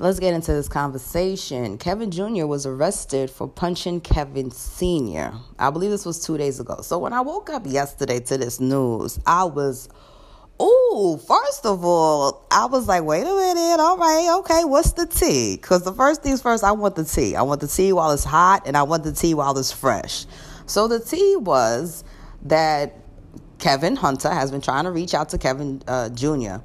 Let's get into this conversation. Kevin Jr. was arrested for punching Kevin Sr. I believe this was two days ago. So when I woke up yesterday to this news, I was, ooh, first of all, I was like, wait a minute, all right, okay, what's the tea? Because the first things first, I want the tea. I want the tea while it's hot, and I want the tea while it's fresh. So the tea was that Kevin Hunter has been trying to reach out to Kevin uh, Jr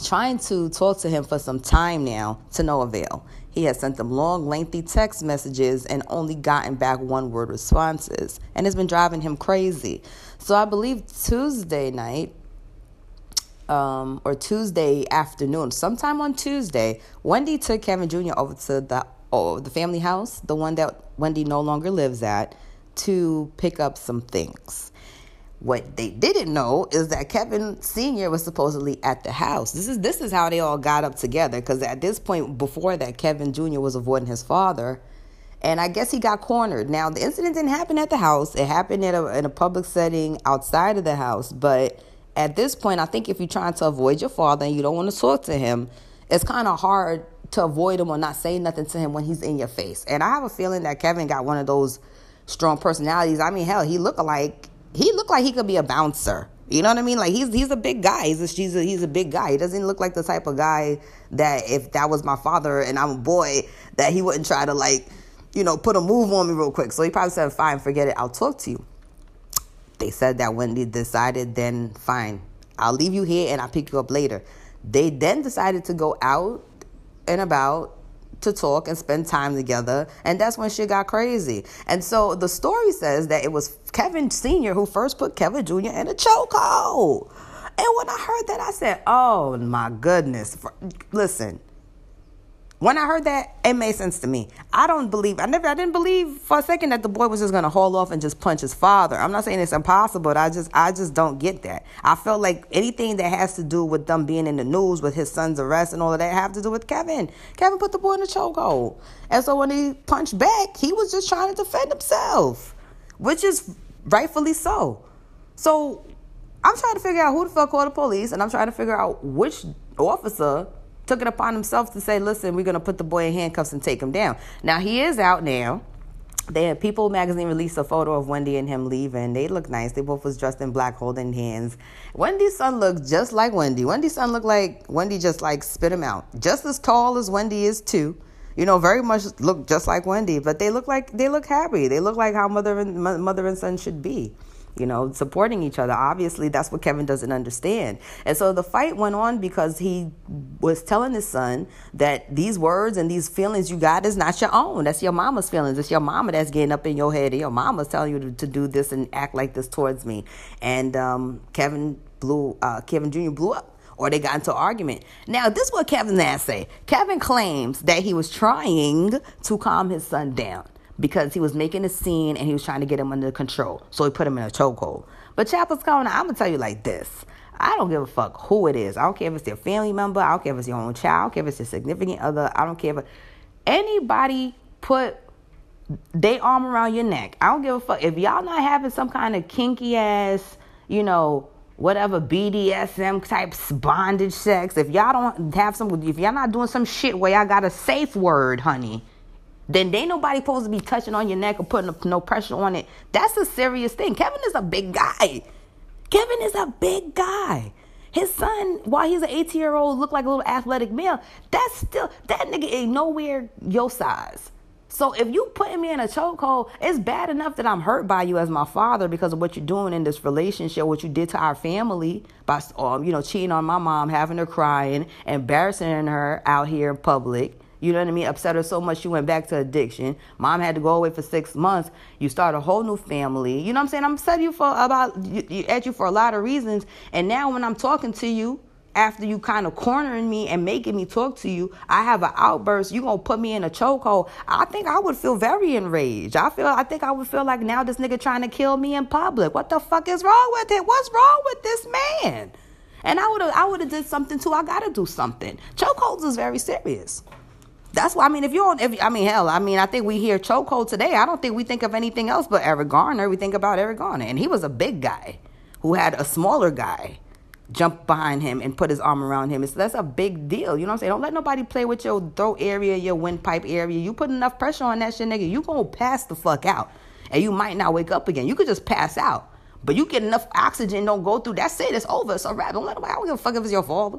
trying to talk to him for some time now to no avail. He has sent them long, lengthy text messages and only gotten back one word responses, and it's been driving him crazy. So I believe Tuesday night, um, or Tuesday afternoon, sometime on Tuesday, Wendy took Kevin Jr. over to the oh, the family house, the one that Wendy no longer lives at, to pick up some things. What they didn't know is that Kevin Sr. was supposedly at the house. This is this is how they all got up together because at this point before that Kevin Jr. was avoiding his father and I guess he got cornered. Now the incident didn't happen at the house. It happened in a in a public setting outside of the house, but at this point I think if you're trying to avoid your father and you don't want to talk to him, it's kind of hard to avoid him or not say nothing to him when he's in your face. And I have a feeling that Kevin got one of those strong personalities. I mean, hell, he looked like he looked like he could be a bouncer. You know what I mean? Like he's he's a big guy. He's a, he's a, he's a big guy. He doesn't look like the type of guy that if that was my father and I'm a boy that he wouldn't try to like, you know, put a move on me real quick. So he probably said, "Fine, forget it. I'll talk to you." They said that when they decided, then fine, I'll leave you here and I'll pick you up later. They then decided to go out and about to talk and spend time together. And that's when shit got crazy. And so the story says that it was Kevin Sr. who first put Kevin Jr. in a chokehold. And when I heard that, I said, oh my goodness. Listen, when I heard that, it made sense to me. I don't believe I never I didn't believe for a second that the boy was just gonna haul off and just punch his father. I'm not saying it's impossible, but I just I just don't get that. I felt like anything that has to do with them being in the news with his son's arrest and all of that have to do with Kevin. Kevin put the boy in a chokehold. And so when he punched back, he was just trying to defend himself. Which is rightfully so. So I'm trying to figure out who the fuck called the police and I'm trying to figure out which officer took it upon himself to say, listen, we're going to put the boy in handcuffs and take him down. Now, he is out now. They had People magazine released a photo of Wendy and him leaving. They look nice. They both was dressed in black, holding hands. Wendy's son looked just like Wendy. Wendy's son looked like Wendy just like spit him out. Just as tall as Wendy is too. You know, very much look just like Wendy, but they look like they look happy. They look like how mother and mother and son should be you know, supporting each other. Obviously, that's what Kevin doesn't understand. And so the fight went on because he was telling his son that these words and these feelings you got is not your own. That's your mama's feelings. It's your mama that's getting up in your head. And your mama's telling you to, to do this and act like this towards me. And um, Kevin blew, uh, Kevin Jr. blew up or they got into an argument. Now, this is what Kevin Nash say. Kevin claims that he was trying to calm his son down because he was making a scene and he was trying to get him under control. So he put him in a chokehold. But Chapel's Corner, I'm gonna tell you like this. I don't give a fuck who it is. I don't care if it's your family member. I don't care if it's your own child. I don't care if it's your significant other. I don't care if anybody put they arm around your neck. I don't give a fuck if y'all not having some kind of kinky ass, you know, whatever BDSM type bondage sex. If y'all don't have some, if y'all not doing some shit where y'all got a safe word, honey, then they nobody supposed to be touching on your neck or putting no pressure on it. That's a serious thing. Kevin is a big guy. Kevin is a big guy. His son, while he's an 18 year old, look like a little athletic male. That's still that nigga ain't nowhere your size. So if you putting me in a chokehold, it's bad enough that I'm hurt by you as my father because of what you're doing in this relationship, what you did to our family by, um, you know, cheating on my mom, having her crying, embarrassing her out here in public. You know what I mean? Upset her so much she went back to addiction. Mom had to go away for six months. You start a whole new family. You know what I'm saying? I'm upset you for about you, at you for a lot of reasons. And now when I'm talking to you, after you kind of cornering me and making me talk to you, I have an outburst. You gonna put me in a chokehold? I think I would feel very enraged. I feel. I think I would feel like now this nigga trying to kill me in public. What the fuck is wrong with it? What's wrong with this man? And I would have. I would have did something too. I gotta do something. Chokeholds is very serious. That's why I mean, if you're on, if I mean, hell, I mean, I think we hear chokehold today. I don't think we think of anything else but Eric Garner. We think about Eric Garner, and he was a big guy who had a smaller guy jump behind him and put his arm around him. It's, that's a big deal. You know what I'm saying? Don't let nobody play with your throat area, your windpipe area. You put enough pressure on that shit, nigga, you gonna pass the fuck out. And you might not wake up again. You could just pass out. But you get enough oxygen, don't go through. That's it. It's over. It's a wrap. Don't let nobody. I don't give a fuck if it's your father.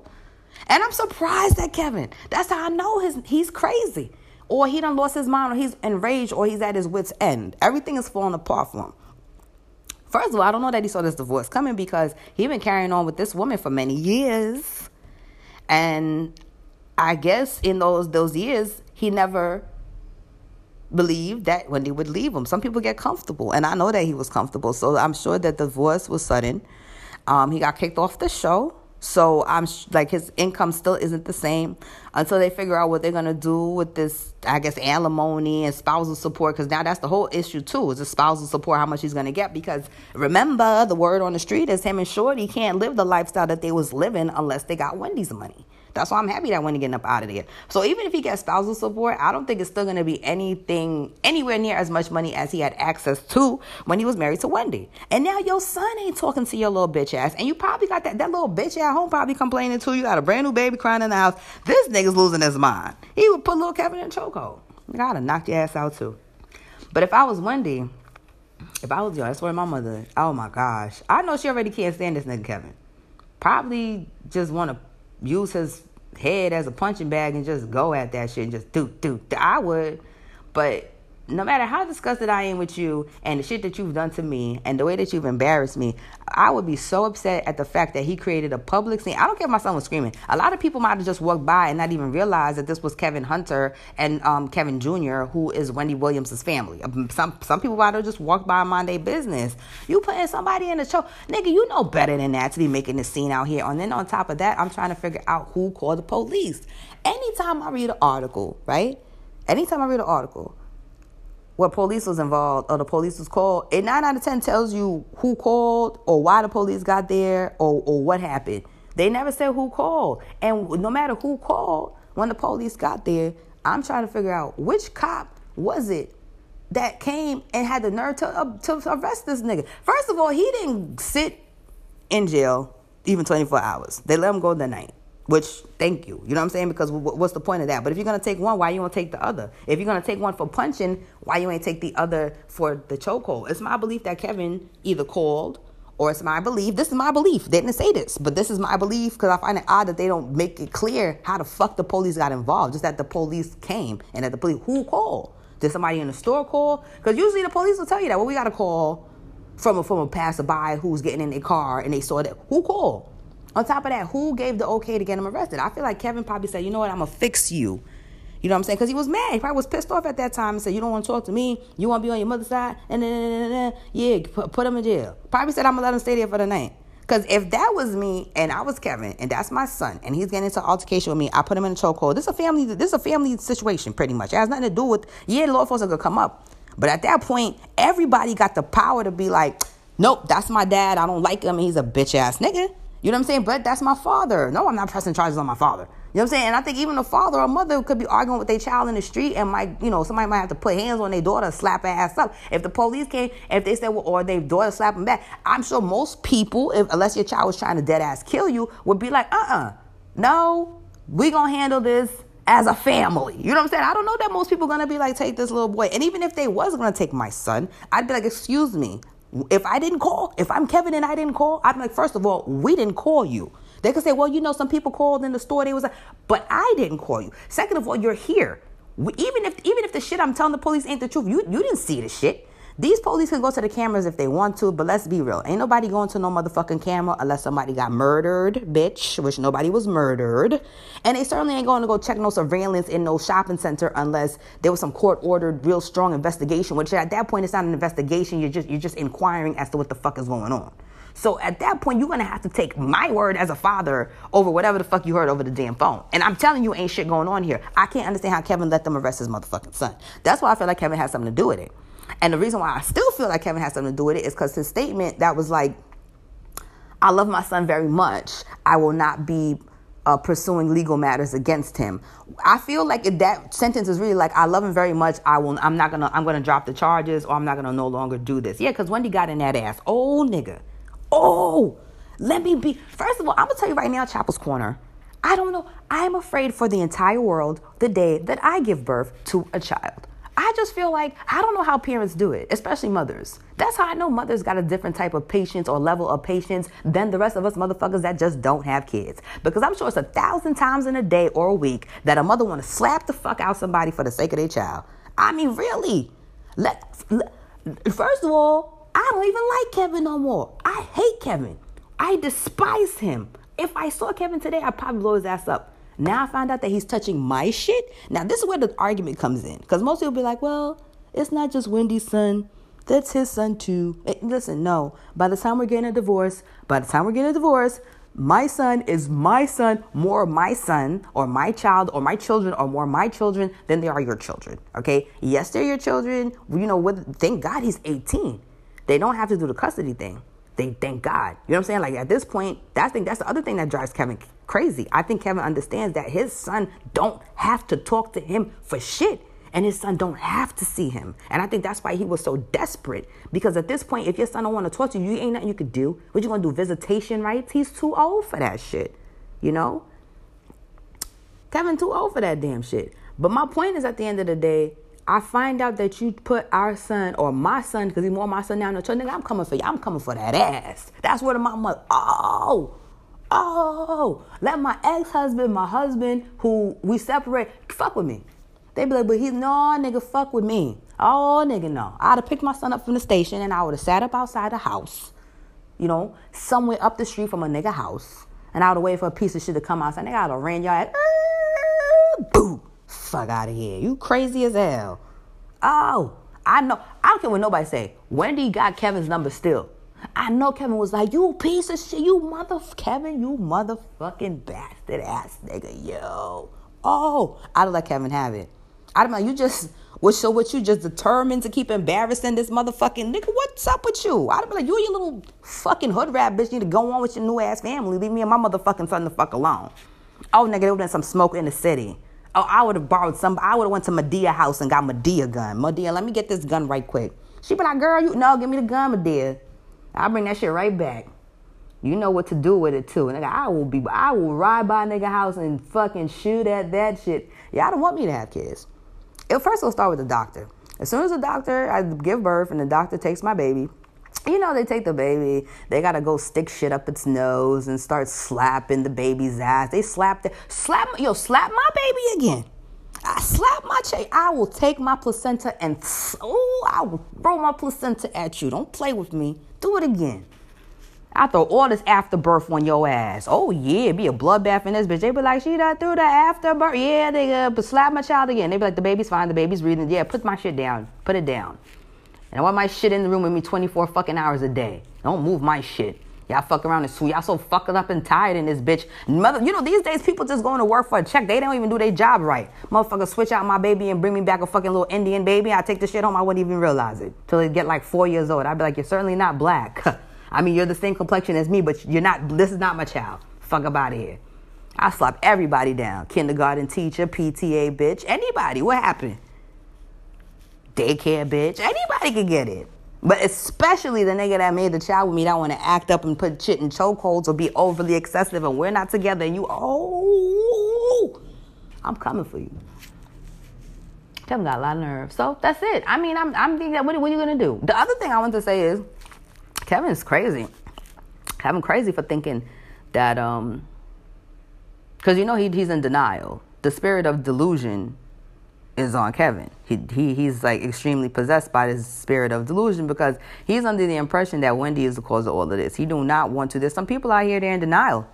And I'm surprised at Kevin. That's how I know his he's crazy. Or he done lost his mind, or he's enraged, or he's at his wits' end. Everything is falling apart for him. First of all, I don't know that he saw this divorce coming because he been carrying on with this woman for many years. And I guess in those those years, he never believed that Wendy would leave him. Some people get comfortable, and I know that he was comfortable. So I'm sure that the divorce was sudden. Um, he got kicked off the show. So I'm like his income still isn't the same until they figure out what they're gonna do with this. I guess alimony and spousal support because now that's the whole issue too. Is the spousal support how much he's gonna get? Because remember the word on the street is him and Shorty can't live the lifestyle that they was living unless they got Wendy's money. That's why I'm happy that Wendy getting up out of there. So even if he gets spousal support, I don't think it's still gonna be anything anywhere near as much money as he had access to when he was married to Wendy. And now your son ain't talking to your little bitch ass, and you probably got that that little bitch at home probably complaining too. You got a brand new baby crying in the house. This nigga's losing his mind. He would put little Kevin in chokehold. I'd have knocked your ass out too. But if I was Wendy, if I was you, I swear my mother, oh my gosh. I know she already can't stand this nigga Kevin. Probably just want to use his head as a punching bag and just go at that shit and just do, do. I would. But no matter how disgusted I am with you and the shit that you've done to me and the way that you've embarrassed me, I would be so upset at the fact that he created a public scene. I don't care if my son was screaming. A lot of people might have just walked by and not even realized that this was Kevin Hunter and um, Kevin Jr., who is Wendy Williams' family. Um, some some people might have just walked by and mind their business. You putting somebody in the show, nigga. You know better than that to be making this scene out here. And then on top of that, I'm trying to figure out who called the police. Anytime I read an article, right? Anytime I read an article where police was involved or the police was called, it nine out of ten tells you who called or why the police got there or, or what happened. They never said who called. And no matter who called, when the police got there, I'm trying to figure out which cop was it that came and had the nerve to, uh, to arrest this nigga. First of all, he didn't sit in jail even 24 hours. They let him go the night. Which, thank you. You know what I'm saying? Because what's the point of that? But if you're gonna take one, why you won't take the other? If you're gonna take one for punching, why you ain't take the other for the chokehold? It's my belief that Kevin either called or it's my belief. This is my belief. They didn't say this, but this is my belief because I find it odd that they don't make it clear how the fuck the police got involved. Just that the police came and that the police who called? Did somebody in the store call? Because usually the police will tell you that. Well, we got a call from a from a passerby who's getting in their car and they saw that. Who called? On top of that, who gave the okay to get him arrested? I feel like Kevin probably said, you know what, I'm going to fix you. You know what I'm saying? Because he was mad. He probably was pissed off at that time and said, you don't want to talk to me. You want to be on your mother's side? And then, yeah, put, put him in jail. Probably said, I'm going to let him stay there for the night. Because if that was me and I was Kevin and that's my son and he's getting into altercation with me, I put him in a chokehold. This is a family. This is a family situation, pretty much. It has nothing to do with yeah, law enforcement could come up, but at that point, everybody got the power to be like, nope, that's my dad. I don't like him. He's a bitch ass nigga. You know what I'm saying? But that's my father. No, I'm not pressing charges on my father. You know what I'm saying? And I think even a father or mother could be arguing with their child in the street and might, you know, somebody might have to put hands on their daughter, slap her ass up. If the police came, if they said, well, or their daughter slap them back, I'm sure most people, if, unless your child was trying to dead ass kill you, would be like, uh-uh, no, we gonna handle this as a family. You know what I'm saying? I don't know that most people gonna be like, take this little boy. And even if they was gonna take my son, I'd be like, excuse me, if I didn't call, if I'm Kevin and I didn't call, I'm like, first of all, we didn't call you. They could say, well, you know, some people called in the store. They was like, but I didn't call you. Second of all, you're here. We, even if even if the shit I'm telling the police ain't the truth, you you didn't see the shit. These police can go to the cameras if they want to, but let's be real. Ain't nobody going to no motherfucking camera unless somebody got murdered, bitch, which nobody was murdered. And they certainly ain't going to go check no surveillance in no shopping center unless there was some court ordered real strong investigation, which at that point it's not an investigation. You're just you're just inquiring as to what the fuck is going on. So at that point, you're gonna have to take my word as a father over whatever the fuck you heard over the damn phone. And I'm telling you, ain't shit going on here. I can't understand how Kevin let them arrest his motherfucking son. That's why I feel like Kevin has something to do with it. And the reason why I still feel like Kevin has something to do with it is because his statement that was like, I love my son very much. I will not be uh, pursuing legal matters against him. I feel like that sentence is really like, I love him very much. I will. I'm not gonna. I'm gonna drop the charges, or I'm not gonna no longer do this. Yeah, because Wendy got in that ass. Oh nigga. Oh, Let me be. First of all, I'm gonna tell you right now, Chapel's Corner. I don't know. I'm afraid for the entire world the day that I give birth to a child. I just feel like I don't know how parents do it, especially mothers. That's how I know mothers got a different type of patience or level of patience than the rest of us motherfuckers that just don't have kids. Because I'm sure it's a thousand times in a day or a week that a mother want to slap the fuck out somebody for the sake of their child. I mean, really. Let, let first of all, I don't even like Kevin no more. I hate Kevin. I despise him. If I saw Kevin today, I'd probably blow his ass up. Now I find out that he's touching my shit. Now this is where the argument comes in. Because most people be like, well, it's not just Wendy's son. That's his son too. Eh, listen, no. By the time we're getting a divorce, by the time we're getting a divorce, my son is my son, more my son or my child or my children are more my children than they are your children. Okay? Yes, they're your children. You know, what? thank God he's 18. They don't have to do the custody thing. They thank God. You know what I'm saying? Like at this point, that's that's the other thing that drives Kevin crazy. I think Kevin understands that his son don't have to talk to him for shit. And his son don't have to see him. And I think that's why he was so desperate. Because at this point, if your son don't want to talk to you, you ain't nothing you could do. What you gonna do? Visitation rights? He's too old for that shit. You know? Kevin too old for that damn shit. But my point is at the end of the day, I find out that you put our son or my son, because he's more my son now, no nigga, I'm coming for you. I'm coming for that ass. That's where the mama, oh, oh, let my ex-husband, my husband, who we separate, fuck with me. They be like, but he's no nigga, fuck with me. Oh nigga, no. I'd have picked my son up from the station and I would have sat up outside the house, you know, somewhere up the street from a nigga house, and I would have waited for a piece of shit to come outside. Nigga, I'd have ran your ass, boom fuck out of here. You crazy as hell. Oh, I know. I don't care what nobody say. Wendy got Kevin's number still. I know Kevin was like, you piece of shit, you mother Kevin, you motherfucking bastard ass nigga, yo. Oh, I'd let Kevin have it. I'd be like, you just what so what you just determined to keep embarrassing this motherfucking nigga? What's up with you? I'd be like, you and your little fucking hood rat bitch need to go on with your new ass family. Leave me and my motherfucking son the fuck alone. Oh nigga, there would been some smoke in the city. Oh, I would have borrowed some. I would have went to Madea house and got Madea gun. Madea, let me get this gun right quick. She be like, girl, you no, give me the gun, Madea. I'll bring that shit right back. You know what to do with it too. Nigga, I will be I will ride by a nigga house and fucking shoot at that shit. Y'all don't want me to have kids. It first will start with the doctor. As soon as the doctor I give birth and the doctor takes my baby, you know, they take the baby, they gotta go stick shit up its nose and start slapping the baby's ass. They slap the slap yo, slap my baby again. I slap my. I will take my placenta and oh, I will throw my placenta at you. Don't play with me. Do it again. I throw all this afterbirth on your ass. Oh yeah, be a bloodbath in this bitch. They be like, she done threw the afterbirth. Yeah, they uh, slap my child again. They be like, the baby's fine, the baby's breathing. Yeah, put my shit down. Put it down. And I want my shit in the room with me 24 fucking hours a day. Don't move my shit. Y'all fuck around and sweet. Y'all so fucking up and tired in this bitch. Mother, you know, these days people just going to work for a check. They don't even do their job right. Motherfucker switch out my baby and bring me back a fucking little Indian baby. I take the shit home. I wouldn't even realize it. Till they get like four years old. I'd be like, you're certainly not black. I mean, you're the same complexion as me, but you're not, this is not my child. Fuck up out of here. I slap everybody down. Kindergarten teacher, PTA bitch, anybody. What happened? daycare bitch. Anybody could get it. But especially the nigga that made the child with me that want to act up and put shit in chokeholds or be overly excessive and we're not together and you, oh, I'm coming for you. Kevin got a lot of nerve. So that's it. I mean, I'm, I'm thinking, what, what are you going to do? The other thing I want to say is Kevin's crazy. Kevin crazy for thinking that, um, because you know he, he's in denial. The spirit of delusion is on Kevin. He, he he's like extremely possessed by this spirit of delusion because he's under the impression that Wendy is the cause of all of this. He do not want to. There's some people out here they're in denial.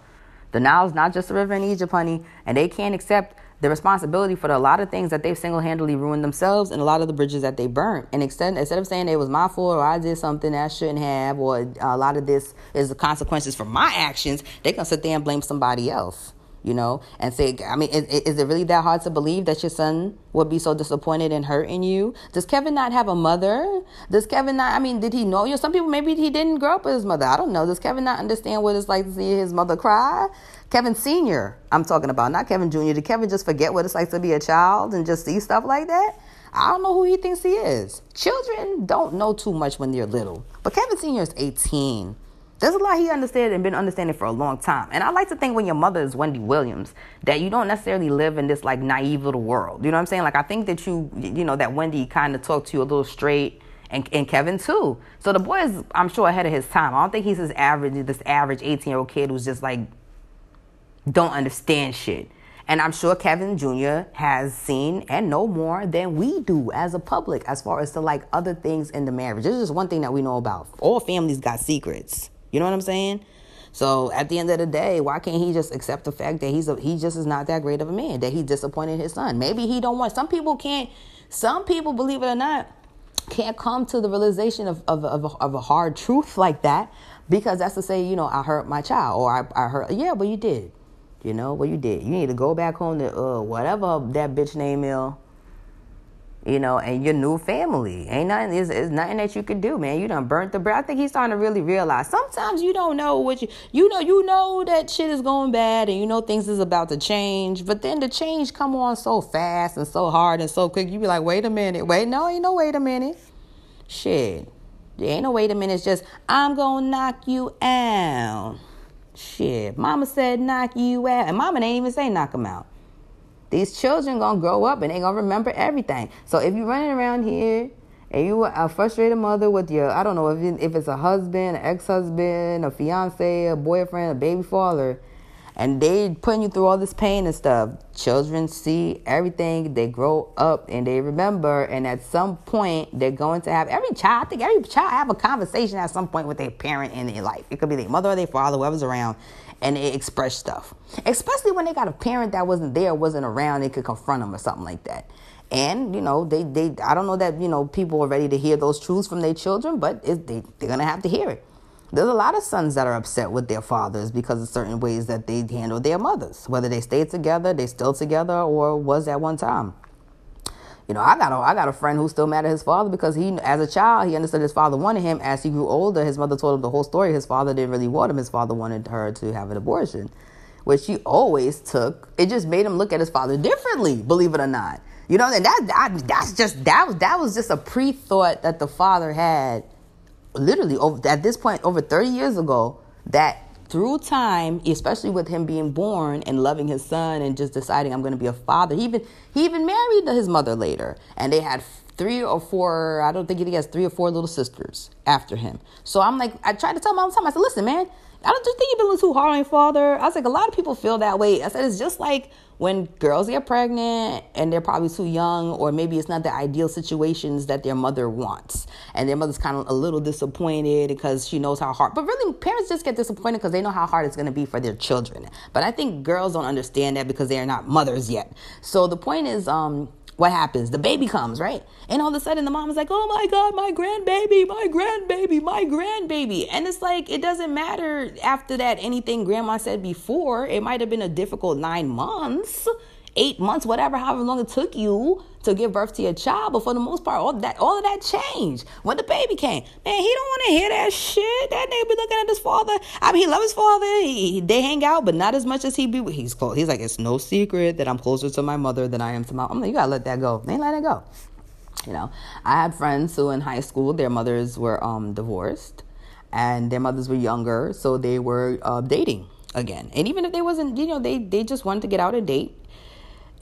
Denial is not just a river in Egypt, honey, and they can't accept the responsibility for the, a lot of things that they've single-handedly ruined themselves and a lot of the bridges that they burnt. And instead, instead of saying it was my fault or I did something that I shouldn't have or a lot of this is the consequences for my actions, they can sit there and blame somebody else you know, and say, I mean, is, is, it really that hard to believe that your son would be so disappointed and hurt in you? Does Kevin not have a mother? Does Kevin not, I mean, did he know you? Some people, maybe he didn't grow up with his mother. I don't know. Does Kevin not understand what it's like to see his mother cry? Kevin Sr., I'm talking about, not Kevin Jr. Did Kevin just forget what it's like to be a child and just see stuff like that? I don't know who he thinks he is. Children don't know too much when they're little. But Kevin Sr. is 18. There's a lot he understood and been understanding for a long time. And I like to think when your mother is Wendy Williams, that you don't necessarily live in this like naive little world. You know what I'm saying? Like I think that you, you know, that Wendy kind of talked to you a little straight, and, and Kevin too. So the boy is, I'm sure, ahead of his time. I don't think he's this average, this average 18 year old kid who's just like don't understand shit. And I'm sure Kevin Jr. has seen and know more than we do as a public as far as to like other things in the marriage. This is just one thing that we know about. All families got secrets. You know what I'm saying? So at the end of the day, why can't he just accept the fact that he's a, he just is not that great of a man, that he disappointed his son? Maybe he don't want. Some people can't. Some people, believe it or not, can't come to the realization of of, of, a, of a hard truth like that because that's to say, you know, I hurt my child or I, I hurt. Yeah, but you did. You know what you did. You need to go back home to uh, whatever that bitch name is. You know, and your new family. Ain't nothing is nothing that you could do, man. You done burnt the bread. I think he's starting to really realize sometimes you don't know what you you know, you know that shit is going bad and you know things is about to change, but then the change come on so fast and so hard and so quick. You be like, wait a minute, wait, no, ain't no wait a minute. Shit. There ain't no wait a minute, it's just I'm gonna knock you out. Shit, mama said knock you out. And mama didn't even say knock him out. These children gonna grow up and they gonna remember everything. So if you're running around here and you a frustrated mother with your, I don't know if, if it's a husband, an ex-husband, a fiance, a boyfriend, a baby father, and they putting you through all this pain and stuff. Children see everything, they grow up and they remember, and at some point they're going to have every child. I think every child have a conversation at some point with their parent in their life. It could be their mother or their father, whoever's around, and they express stuff. Especially when they got a parent that wasn't there, wasn't around, they could confront them or something like that. And you know, they they I don't know that you know people are ready to hear those truths from their children, but it, they they're gonna have to hear it. There's a lot of sons that are upset with their fathers because of certain ways that they handle their mothers, whether they stayed together, they still together, or was at one time. You know, I got a, I got a friend who's still mad at his father because he, as a child, he understood his father wanted him. As he grew older, his mother told him the whole story. His father didn't really want him. His father wanted her to have an abortion, which he always took. It just made him look at his father differently, believe it or not. You know, and that, that that's just that was that was just a pre thought that the father had literally over, at this point over 30 years ago that through time especially with him being born and loving his son and just deciding i'm going to be a father he even he even married his mother later and they had three or four i don't think he has three or four little sisters after him so i'm like i tried to tell him all the time i said listen man I don't just think you've been too hard on your father. I was like, a lot of people feel that way. I said, it's just like when girls get pregnant and they're probably too young, or maybe it's not the ideal situations that their mother wants. And their mother's kind of a little disappointed because she knows how hard. But really, parents just get disappointed because they know how hard it's going to be for their children. But I think girls don't understand that because they are not mothers yet. So the point is, um, what happens? The baby comes, right? And all of a sudden the mom is like, oh my God, my grandbaby, my grandbaby, my grandbaby. And it's like, it doesn't matter after that anything grandma said before. It might have been a difficult nine months eight months, whatever, however long it took you to give birth to your child. But for the most part, all that all of that changed when the baby came. Man, he don't want to hear that shit. That nigga be looking at his father. I mean, he love his father. He, they hang out, but not as much as he be. He's close. He's like, it's no secret that I'm closer to my mother than I am to my. I'm like, you gotta let that go. They ain't let it go. You know, I had friends who in high school their mothers were um, divorced, and their mothers were younger, so they were uh, dating again. And even if they wasn't, you know, they they just wanted to get out and date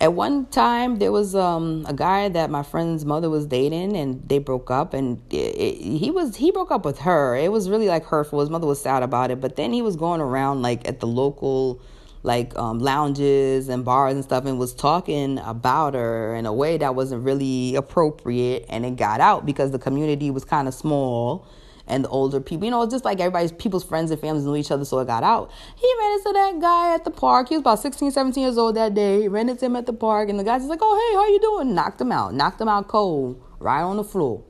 at one time, there was um, a guy that my friend's mother was dating, and they broke up. And it, it, he was he broke up with her. It was really like hurtful. His mother was sad about it. But then he was going around like at the local like um, lounges and bars and stuff, and was talking about her in a way that wasn't really appropriate. And it got out because the community was kind of small and the older people. You know, just like everybody's people's friends and families knew each other, so it got out. He ran into that guy at the park. He was about 16, 17 years old that day. He ran into him at the park, and the guy's just like, "Oh, hey, how you doing?" Knocked him out. Knocked him out cold, right on the floor.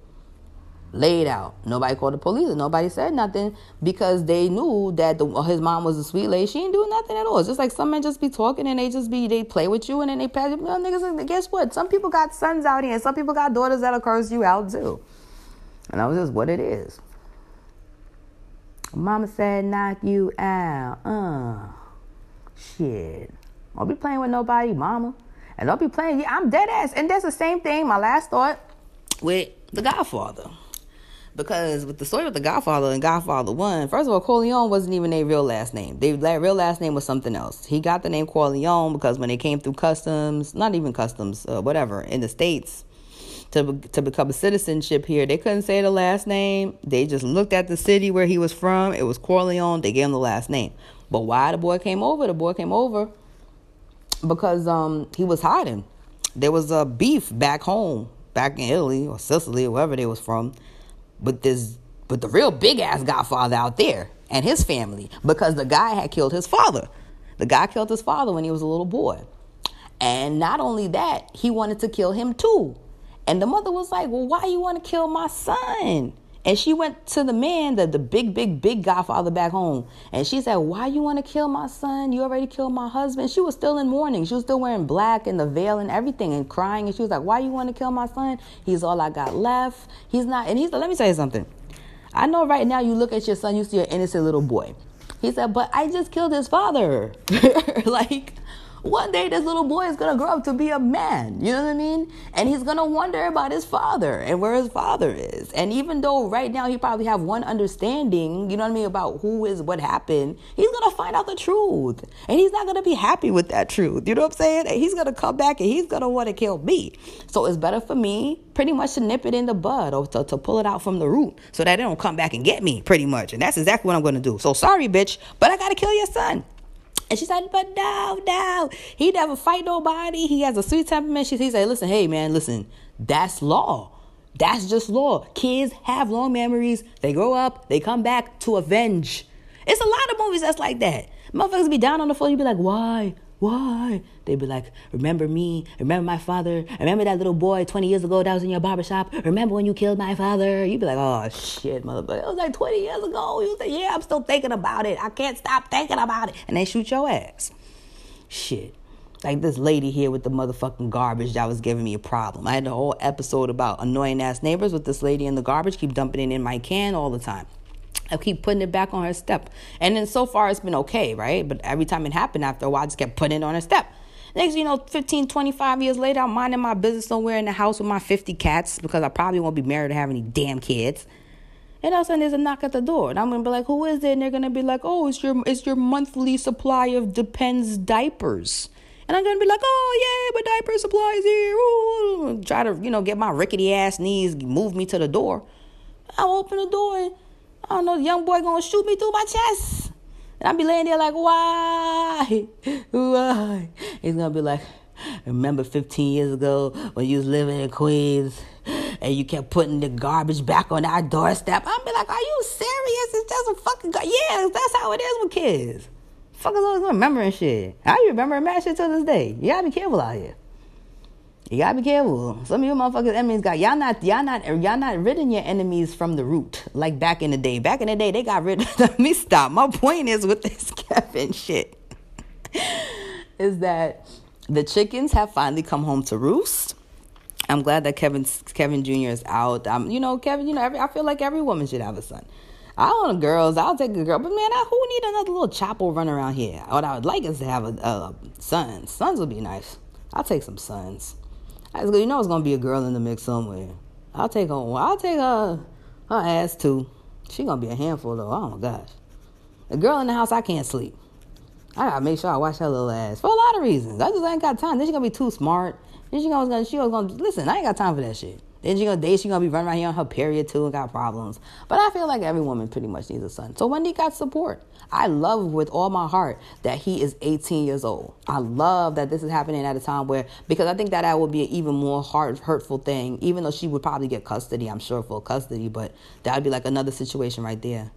Laid out. Nobody called the police. Nobody said nothing because they knew that the, his mom was a sweet lady. She didn't do nothing at all. It's just like some men just be talking and they just be they play with you and then they pass you. Well, niggas, guess what? Some people got sons out here and some people got daughters that'll curse you out too. And that was just what it is. Mama said knock you out. Uh, shit. Don't be playing with nobody, mama. And don't be playing. I'm dead ass. And that's the same thing. My last thought with The Godfather. Because with the story with the Godfather and Godfather One, first of all, Corleone wasn't even a real last name. Their real last name was something else. He got the name Corleone because when they came through customs, not even customs, uh, whatever, in the states, to to become a citizenship here, they couldn't say the last name. They just looked at the city where he was from. It was Corleone. They gave him the last name. But why the boy came over? The boy came over because um he was hiding. There was a beef back home, back in Italy or Sicily or wherever they was from but this but the real big ass godfather out there and his family because the guy had killed his father. The guy killed his father when he was a little boy. And not only that, he wanted to kill him too. And the mother was like, Well, why you want to kill my son? And she went to the man, the, the big, big, big godfather back home. And she said, Why you want to kill my son? You already killed my husband. She was still in mourning. She was still wearing black and the veil and everything and crying. And she was like, Why you want to kill my son? He's all I got left. He's not. And he's let me tell you something. I know right now you look at your son, you see an innocent little boy. He said, But I just killed his father. like, one day this little boy is gonna grow up to be a man. You know what I mean? And he's gonna wonder about his father and where his father is. And even though right now he probably have one understanding, you know what I mean, about who is what happened, he's gonna find out the truth. And he's not gonna be happy with that truth. You know what I'm saying? And he's gonna come back and he's gonna want to kill me. So it's better for me pretty much to nip it in the bud or to, to pull it out from the root so that it don't come back and get me pretty much. And that's exactly what I'm gonna do. So sorry, bitch, but I gotta kill your son. And she said, but no, no. He never fight nobody. He has a sweet temperament. She, he said, listen, hey, man, listen, that's law. That's just law. Kids have long memories. They grow up, they come back to avenge. It's a lot of movies that's like that. Motherfuckers be down on the floor. You be like, why? Why? They'd be like, Remember me? Remember my father? Remember that little boy 20 years ago that was in your barbershop? Remember when you killed my father? You'd be like, Oh shit, motherfucker. It was like 20 years ago. You say, Yeah, I'm still thinking about it. I can't stop thinking about it. And they shoot your ass. Shit. Like this lady here with the motherfucking garbage that was giving me a problem. I had a whole episode about annoying ass neighbors with this lady in the garbage, keep dumping it in my can all the time. I keep putting it back on her step. And then so far it's been okay, right? But every time it happened after a while, I just kept putting it on her step. Next, you know, 15, 25 years later, I'm minding my business somewhere in the house with my 50 cats because I probably won't be married or have any damn kids. And all of a sudden, there's a knock at the door, and I'm gonna be like, "Who is it?" And they're gonna be like, "Oh, it's your it's your monthly supply of Depends diapers." And I'm gonna be like, "Oh yeah, my diaper supplies here." Ooh. Try to you know get my rickety ass knees move me to the door. I open the door and I don't know, young boy gonna shoot me through my chest. And I'll be laying there like, why? Why? He's gonna be like, remember 15 years ago when you was living in Queens and you kept putting the garbage back on our doorstep? I'll be like, are you serious? It's just a fucking, gar-. yeah, that's how it is with kids. Fuckers always remembering shit. I remember that shit to this day. You gotta be careful out here. You gotta be careful. Some of you motherfuckers enemies got y'all not y'all not y'all not ridding your enemies from the root like back in the day. Back in the day, they got rid. of Let me stop. My point is with this Kevin shit is that the chickens have finally come home to roost. I'm glad that Kevin Kevin Jr. is out. Um, you know, Kevin. You know, every I feel like every woman should have a son. I want girls. I'll take a girl, but man, I, who need another little chapel run around here? What I would like is to have a, a son. Sons would be nice. I'll take some sons. You know it's gonna be a girl in the mix somewhere. I'll take her. I'll take her. Her ass too. She gonna be a handful though. Oh my gosh. A girl in the house, I can't sleep. I gotta make sure I watch her little ass for a lot of reasons. I just ain't got time. Then she gonna be too smart. Then she gonna she gonna listen. I ain't got time for that shit. Then she gonna date. She gonna be running around here on her period too and got problems. But I feel like every woman pretty much needs a son. So Wendy got support. I love with all my heart that he is 18 years old. I love that this is happening at a time where because I think that that would be an even more hard hurtful thing. Even though she would probably get custody, I'm sure full custody, but that would be like another situation right there.